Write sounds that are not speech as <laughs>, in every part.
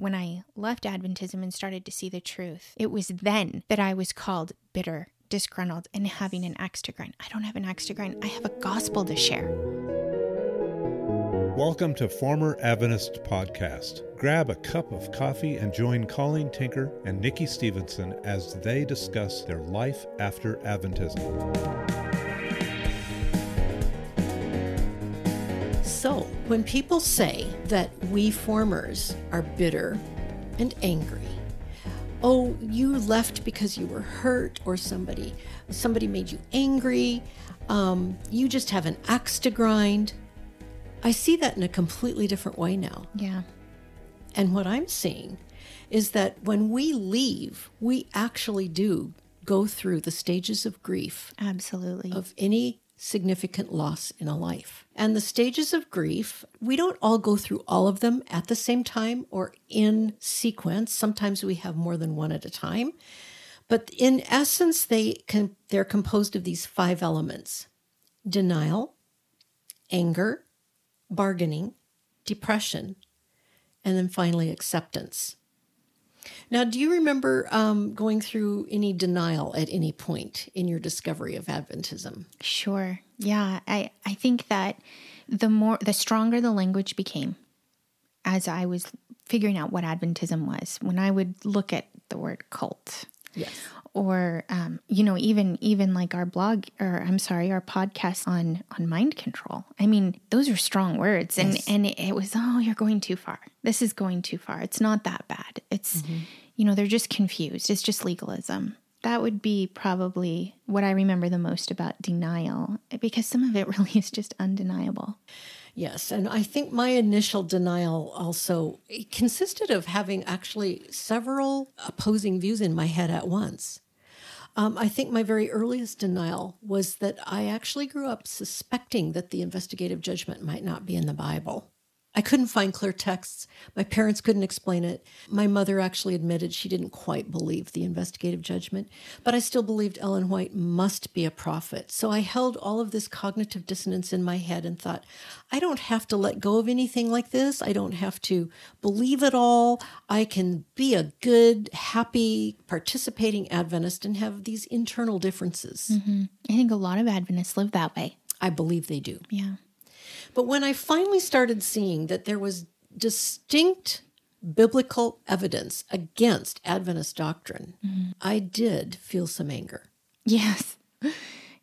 when I left Adventism and started to see the truth, it was then that I was called bitter, disgruntled, and having an axe to grind. I don't have an axe to grind, I have a gospel to share. Welcome to Former Adventist Podcast. Grab a cup of coffee and join Colleen Tinker and Nikki Stevenson as they discuss their life after Adventism. When people say that we formers are bitter and angry, oh, you left because you were hurt or somebody somebody made you angry, um, you just have an axe to grind. I see that in a completely different way now. Yeah. And what I'm seeing is that when we leave, we actually do go through the stages of grief Absolutely. of any significant loss in a life. And the stages of grief, we don't all go through all of them at the same time or in sequence. Sometimes we have more than one at a time. But in essence, they can, they're composed of these five elements denial, anger, bargaining, depression, and then finally acceptance. Now, do you remember um, going through any denial at any point in your discovery of Adventism? Sure. Yeah. I, I think that the more, the stronger the language became as I was figuring out what Adventism was, when I would look at the word cult. Yes. Or, um, you know, even even like our blog, or I'm sorry, our podcast on on mind control. I mean, those are strong words, and Yes. and it was, oh, you're going too far. This is going too far. It's not that bad. It's, you know, they're just confused. It's just legalism. That would be probably what I remember the most about denial, because some of it <laughs> really is just undeniable. Yes, and I think my initial denial also consisted of having actually several opposing views in my head at once. Um, I think my very earliest denial was that I actually grew up suspecting that the investigative judgment might not be in the Bible. I couldn't find clear texts. My parents couldn't explain it. My mother actually admitted she didn't quite believe the investigative judgment, but I still believed Ellen White must be a prophet. So I held all of this cognitive dissonance in my head and thought, I don't have to let go of anything like this. I don't have to believe it all. I can be a good, happy, participating Adventist and have these internal differences. Mm-hmm. I think a lot of Adventists live that way. I believe they do. Yeah. But when I finally started seeing that there was distinct biblical evidence against Adventist doctrine, I did feel some anger. Yes. <laughs>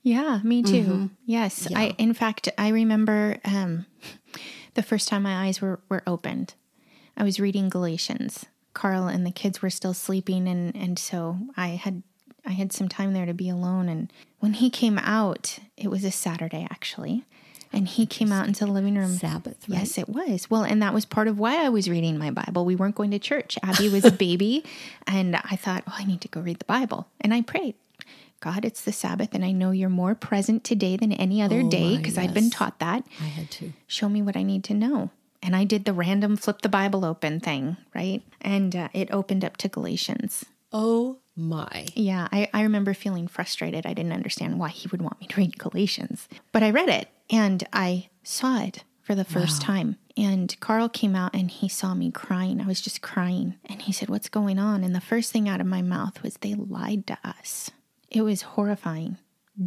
Yeah, me too. Yes. I in fact I remember um <laughs> the first time my eyes were, were opened. I was reading Galatians. Carl and the kids were still sleeping and and so I had I had some time there to be alone and when he came out, it was a Saturday actually. And he came out into the living room. Sabbath, right? Yes, it was. Well, and that was part of why I was reading my Bible. We weren't going to church. Abby was a <laughs> baby, and I thought, oh, I need to go read the Bible. And I prayed, God, it's the Sabbath, and I know you're more present today than any other Oh, day because I've been taught that. I had to. Show me what I need to know. And I did the random flip the Bible open thing, right? And uh, it opened up to Galatians. Oh my. Yeah, I, I remember feeling frustrated. I didn't understand why he would want me to read Galatians. But I read it and I saw it for the first time. And Carl came out and he saw me crying. I was just crying. And he said, What's going on? And the first thing out of my mouth was, They lied to us. It was horrifying.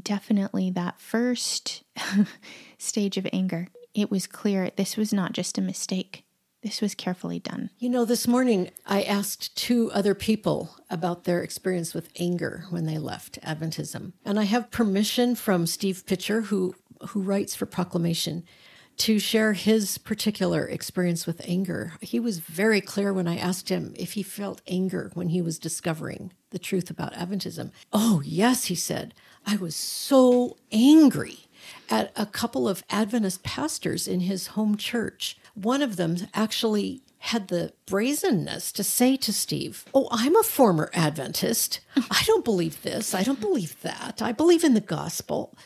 Definitely that first <laughs> stage of anger. It was clear this was not just a mistake, this was carefully done. You know, this morning I asked two other people about their experience with anger when they left Adventism. And I have permission from Steve Pitcher, who, who writes for Proclamation, to share his particular experience with anger. He was very clear when I asked him if he felt anger when he was discovering the truth about Adventism. Oh, yes, he said. I was so angry at a couple of Adventist pastors in his home church. One of them actually had the brazenness to say to Steve, Oh, I'm a former Adventist. I don't believe this. I don't believe that. I believe in the gospel.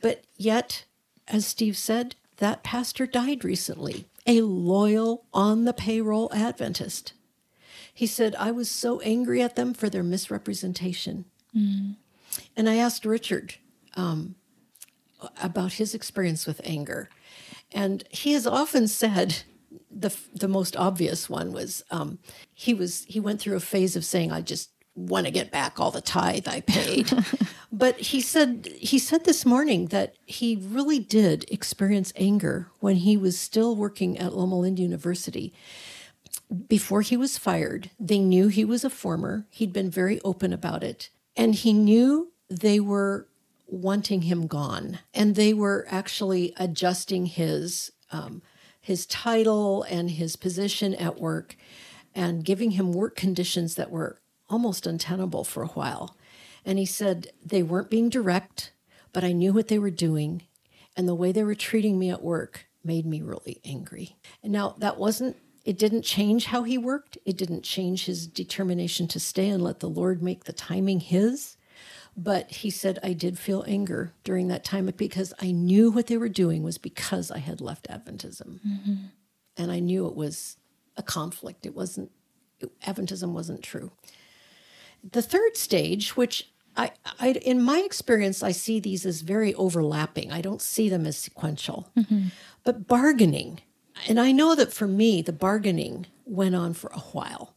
But yet, as Steve said, that pastor died recently, a loyal, on the payroll Adventist. He said, I was so angry at them for their misrepresentation. And I asked Richard um, about his experience with anger. And he has often said the the most obvious one was um, he was he went through a phase of saying, "I just want to get back all the tithe I paid." <laughs> but he said he said this morning that he really did experience anger when he was still working at Loma Linda University. Before he was fired, they knew he was a former. He'd been very open about it, and he knew they were wanting him gone, and they were actually adjusting his um, his title and his position at work, and giving him work conditions that were almost untenable for a while. And he said they weren't being direct, but I knew what they were doing, and the way they were treating me at work made me really angry. And now that wasn't it didn't change how he worked. It didn't change his determination to stay and let the Lord make the timing his. But he said, I did feel anger during that time because I knew what they were doing was because I had left Adventism. Mm-hmm. And I knew it was a conflict. It wasn't, Adventism wasn't true. The third stage, which I, I, in my experience, I see these as very overlapping. I don't see them as sequential. Mm-hmm. But bargaining, and I know that for me, the bargaining went on for a while.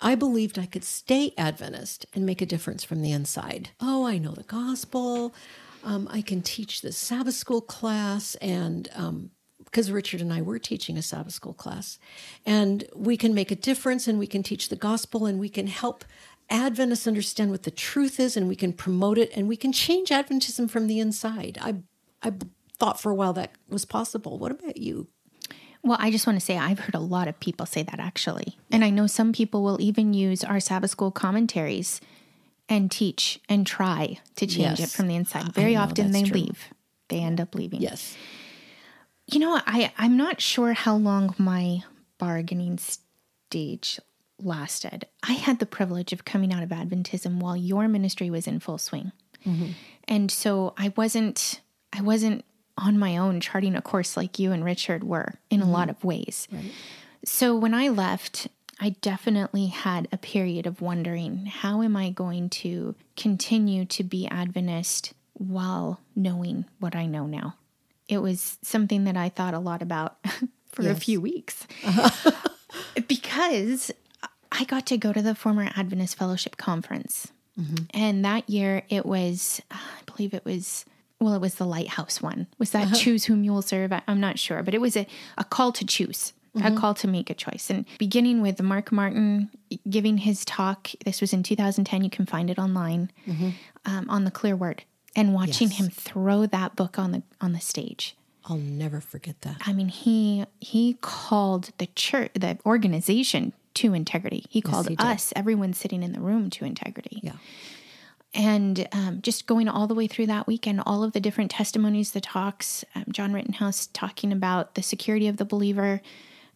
I believed I could stay Adventist and make a difference from the inside. Oh, I know the gospel. Um, I can teach the Sabbath school class, and um, because Richard and I were teaching a Sabbath school class, and we can make a difference, and we can teach the gospel, and we can help Adventists understand what the truth is, and we can promote it, and we can change Adventism from the inside. I, I thought for a while that was possible. What about you? Well, I just want to say I've heard a lot of people say that actually. And I know some people will even use our Sabbath school commentaries and teach and try to change yes. it from the inside. Very often they true. leave. They end up leaving. Yes. You know, I I'm not sure how long my bargaining stage lasted. I had the privilege of coming out of Adventism while your ministry was in full swing. Mm-hmm. And so I wasn't I wasn't on my own charting a course like you and Richard were in mm-hmm. a lot of ways. Right. So when I left, I definitely had a period of wondering how am I going to continue to be Adventist while knowing what I know now? It was something that I thought a lot about <laughs> for yes. a few weeks uh-huh. <laughs> because I got to go to the former Adventist Fellowship Conference. Mm-hmm. And that year it was, I believe it was well, it was the lighthouse one. Was that uh-huh. choose whom you will serve? I, am not sure, but it was a, a call to choose, mm-hmm. a call to make a choice. And beginning with Mark Martin giving his talk, this was in 2010, you can find it online mm-hmm. um, on the Clear Word, and watching yes. him throw that book on the on the stage. I'll never forget that. I mean, he he called the church, the organization to integrity. He called yes, he us, everyone sitting in the room, to integrity. Yeah and um, just going all the way through that weekend, all of the different testimonies, the talks, um, John Rittenhouse talking about the security of the believer,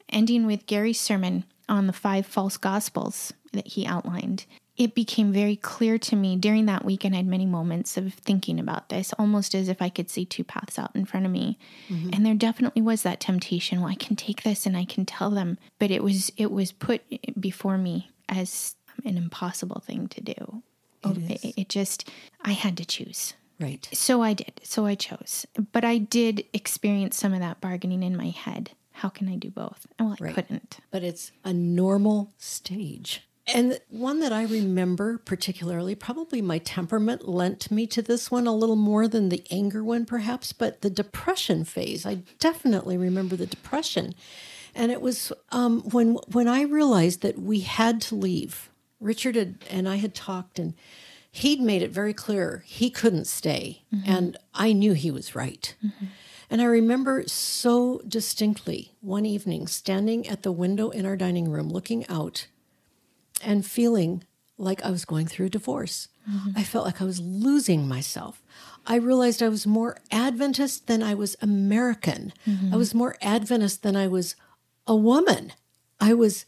ending with Gary's sermon on the five false gospels that he outlined. It became very clear to me during that weekend. I had many moments of thinking about this, almost as if I could see two paths out in front of me. Mm-hmm. And there definitely was that temptation. Well, I can take this and I can tell them, but it was it was put before me as an impossible thing to do it, it, it just, I had to choose. Right. So I did. So I chose. But I did experience some of that bargaining in my head. How can I do both? Well, I right. couldn't. But it's a normal stage. And one that I remember particularly, probably my temperament lent me to this one a little more than the anger one, perhaps, but the depression phase. I definitely remember the depression. And it was um, when when I realized that we had to leave Richard had, and I had talked, and he'd made it very clear he couldn't stay. Mm-hmm. And I knew he was right. Mm-hmm. And I remember so distinctly one evening standing at the window in our dining room, looking out and feeling like I was going through a divorce. Mm-hmm. I felt like I was losing myself. I realized I was more Adventist than I was American. Mm-hmm. I was more Adventist than I was a woman. I was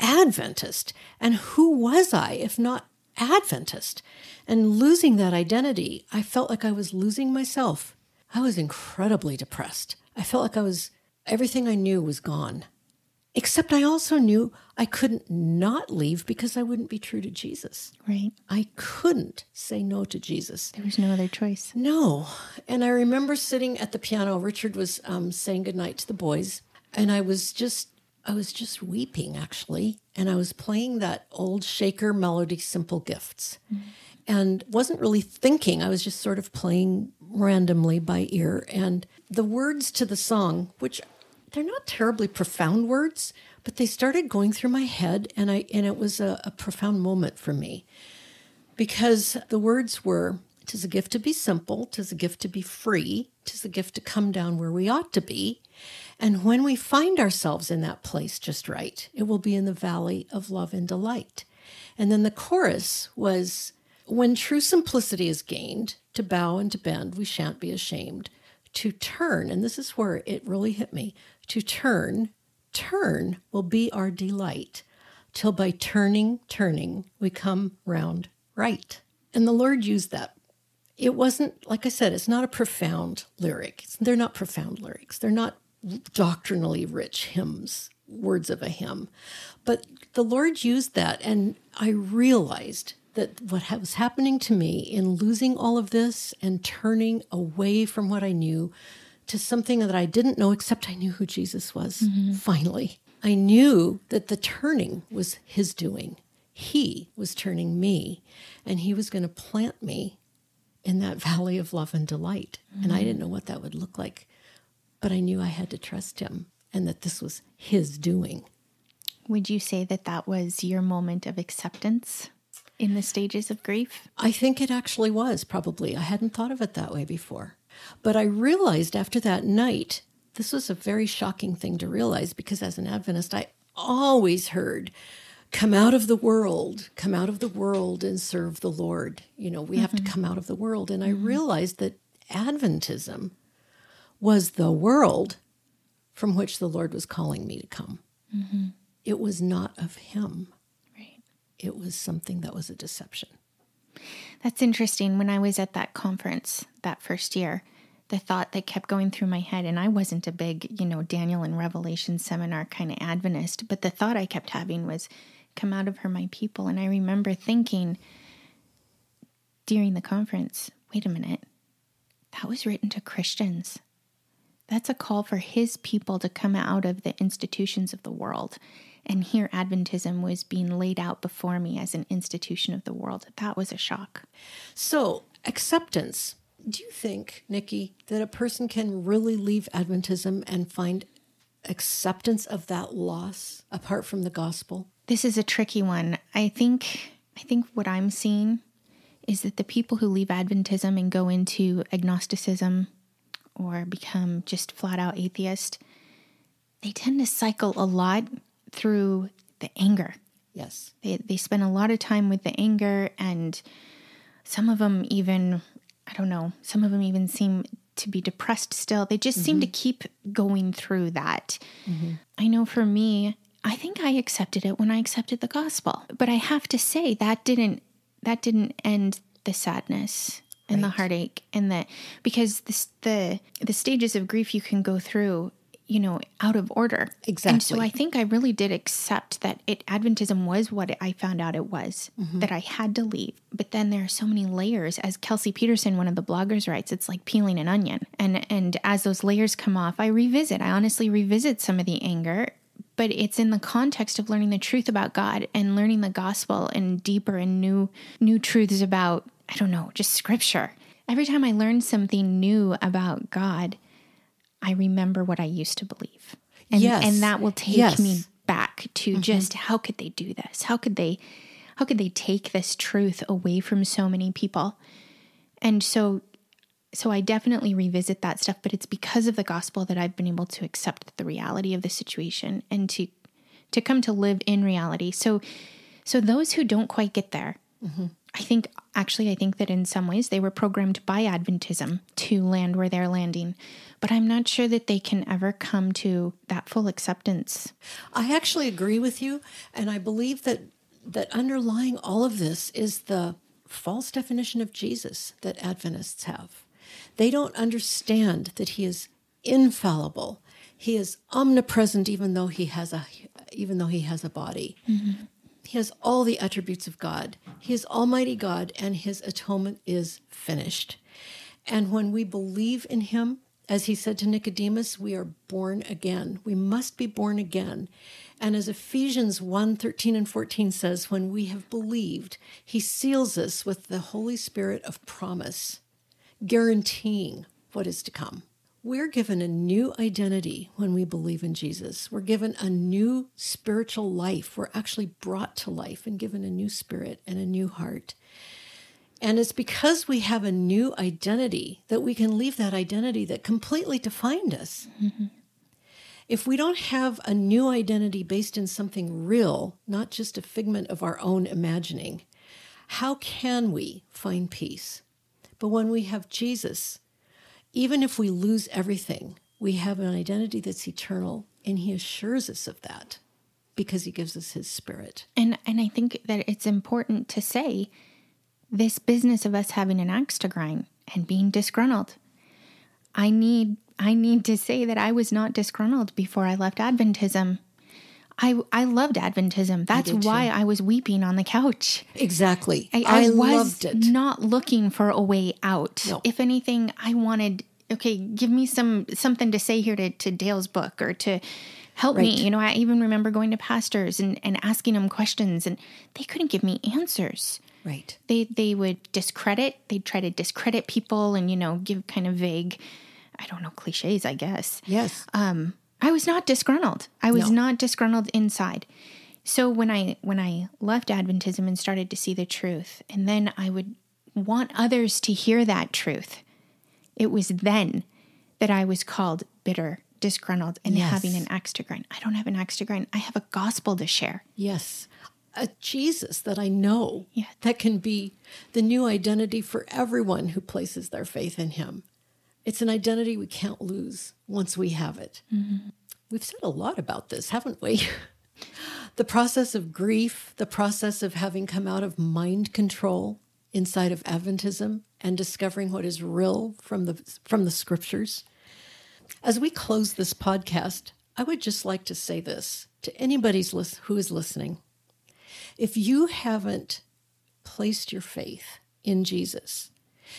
Adventist. And who was I if not Adventist? And losing that identity, I felt like I was losing myself. I was incredibly depressed. I felt like I was, everything I knew was gone. Except I also knew I couldn't not leave because I wouldn't be true to Jesus. Right. I couldn't say no to Jesus. There was no other choice. No. And I remember sitting at the piano. Richard was um, saying goodnight to the boys and I was just I was just weeping actually, and I was playing that old Shaker melody, "Simple Gifts," and wasn't really thinking. I was just sort of playing randomly by ear, and the words to the song, which they're not terribly profound words, but they started going through my head, and I and it was a, a profound moment for me because the words were. Tis a gift to be simple, tis a gift to be free, tis a gift to come down where we ought to be. And when we find ourselves in that place just right, it will be in the valley of love and delight. And then the chorus was when true simplicity is gained, to bow and to bend, we shan't be ashamed. To turn, and this is where it really hit me to turn, turn will be our delight, till by turning, turning, we come round right. And the Lord used that it wasn't like I said, it's not a profound lyric. They're not profound lyrics. They're not doctrinally rich hymns, words of a hymn. But the Lord used that, and I realized that what was happening to me in losing all of this and turning away from what I knew to something that I didn't know, except I knew who Jesus was finally. I knew that the turning was His doing. He was turning me, and He was going to plant me in that valley of love and delight. Mm-hmm. And I didn't know what that would look like, but I knew I had to trust him and that this was his doing. Would you say that that was your moment of acceptance in the stages of grief? I think it actually was, probably. I hadn't thought of it that way before. But I realized after that night, this was a very shocking thing to realize because as an Adventist, I always heard come out of the world, come out of the world and serve the Lord. You know, we mm-hmm. have to come out of the world. And I mm-hmm. realized that Adventism was the world from which the Lord was calling me to come. Mm-hmm. It was not of Him. It was something that was a deception. That's interesting. When I was at that conference that first year, the thought that kept going through my head, and I wasn't a big, you know, Daniel and Revelation seminar kind of Adventist, but the thought I kept having was, come out of her, my people. And I remember thinking during the conference, wait a minute, that was written to Christians. That's a call for his people to come out of the institutions of the world. And here, Adventism was being laid out before me as an institution of the world. That was a shock. So, acceptance. Do you think, Nikki, that a person can really leave Adventism and find acceptance of that loss apart from the gospel? This is a tricky one. I think I think what I'm seeing is that the people who leave Adventism and go into agnosticism or become just flat out atheist, they tend to cycle a lot through the anger. Yes. They they spend a lot of time with the anger and some of them even I don't know, some of them even seem to be depressed still. They just mm-hmm. seem to keep going through that. Mm-hmm. I know for me, I think I accepted it when I accepted the gospel. But I have to say that didn't that didn't end the sadness and right. the heartache and the because this, the the stages of grief you can go through you know out of order. Exactly and so i think i really did accept that it adventism was what i found out it was mm-hmm. that i had to leave. But then there are so many layers. As kelsey peterson one of the bloggers writes it's like peeling an onion. And and as those layers come off i revisit. I honestly revisit some of the anger but it's in the context of learning the truth about God and learning the gospel and deeper and new new truths about I don't know, just scripture. Every time I learn something new about God, I remember what I used to believe. And yes. and that will take yes. me back to mm-hmm. just how could they do this? How could they how could they take this truth away from so many people? And so so I definitely revisit that stuff, but it's because of the gospel that I've been able to accept the reality of the situation and to to come to live in reality. So so those who don't quite get there, mm-hmm. I think actually I think that in some ways they were programmed by Adventism to land where they're landing, but I'm not sure that they can ever come to that full acceptance. I actually agree with you, and I believe that that underlying all of this is the false definition of Jesus that Adventists have. They don't understand that he is infallible. He is omnipresent even though he has a even though he has a body. Mm-hmm. He has all the attributes of God. He is almighty God and his atonement is finished. And when we believe in him As he said to Nicodemus, we are born again. We must be born again. And as Ephesians 1 13 and 14 says, when we have believed, he seals us with the Holy Spirit of promise, guaranteeing what is to come. We're given a new identity when we believe in Jesus. We're given a new spiritual life. We're actually brought to life and given a new spirit and a new heart. And it's because we have a new identity that we can leave that identity that completely defined us. Mm-hmm. If we don't have a new identity based in something real, not just a figment of our own imagining, how can we find peace? But when we have Jesus, even if we lose everything, we have an identity that's eternal, and He assures us of that because He gives us His Spirit. And and I think that it's important to say this business of us having an axe to grind and being disgruntled. I need I need to say that I was not disgruntled before I left Adventism. I I loved Adventism. That's I why I was weeping on the couch. Exactly. I, I, I was not looking for a way out. No. If anything, I wanted okay, give me some something to say here to, to Dale's book or to help right. me. You know, I even remember going to pastors and, and asking them questions and they couldn't give me answers. Right. They they would discredit, they'd try to discredit people and, you know, give kind of vague, I don't know, cliches, I guess. Yes. Um, I was not disgruntled. I was no. not disgruntled inside. So when I when I left Adventism and started to see the truth, and then I would want others to hear that truth. It was then that I was called bitter, disgruntled, and yes. having an axe to grind. I don't have an axe to grind. I have a gospel to share. Yes a Jesus that I know yeah. that can be the new identity for everyone who places their faith in him. It's an identity we can't lose once we have it. Mm-hmm. We've said a lot about this, haven't we? <laughs> the process of grief, the process of having come out of mind control inside of Adventism and discovering what is real from the from the scriptures. As we close this podcast, I would just like to say this to anybody who is listening. If you haven't placed your faith in Jesus,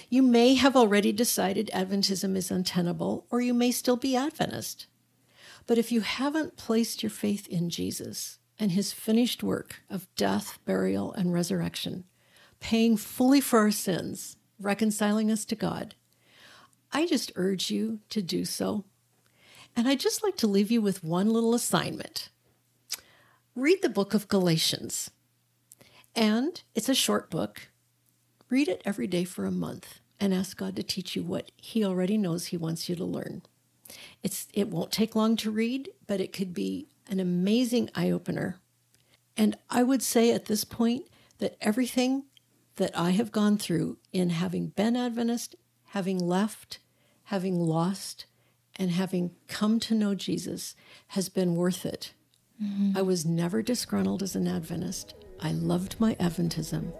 you may have already decided Adventism is untenable, or you may still be Adventist. But if you haven't placed your faith in Jesus and his finished work of death, burial, and resurrection, paying fully for our sins, reconciling us to God, I just urge you to do so. And I'd just like to leave you with one little assignment. Read the book of Galatians. And it's a short book. Read it every day for a month and ask God to teach you what He already knows He wants you to learn. It's, it won't take long to read, but it could be an amazing eye opener. And I would say at this point that everything that I have gone through in having been Adventist, having left, having lost, and having come to know Jesus has been worth it. Mm-hmm. I was never disgruntled as an Adventist. I loved my Adventism,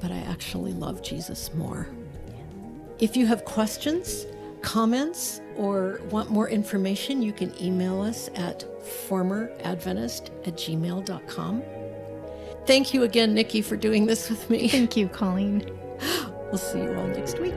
but I actually love Jesus more. If you have questions, comments, or want more information, you can email us at formeradventist at gmail.com. Thank you again, Nikki, for doing this with me. Thank you, Colleen. <gasps> We'll see you all next week.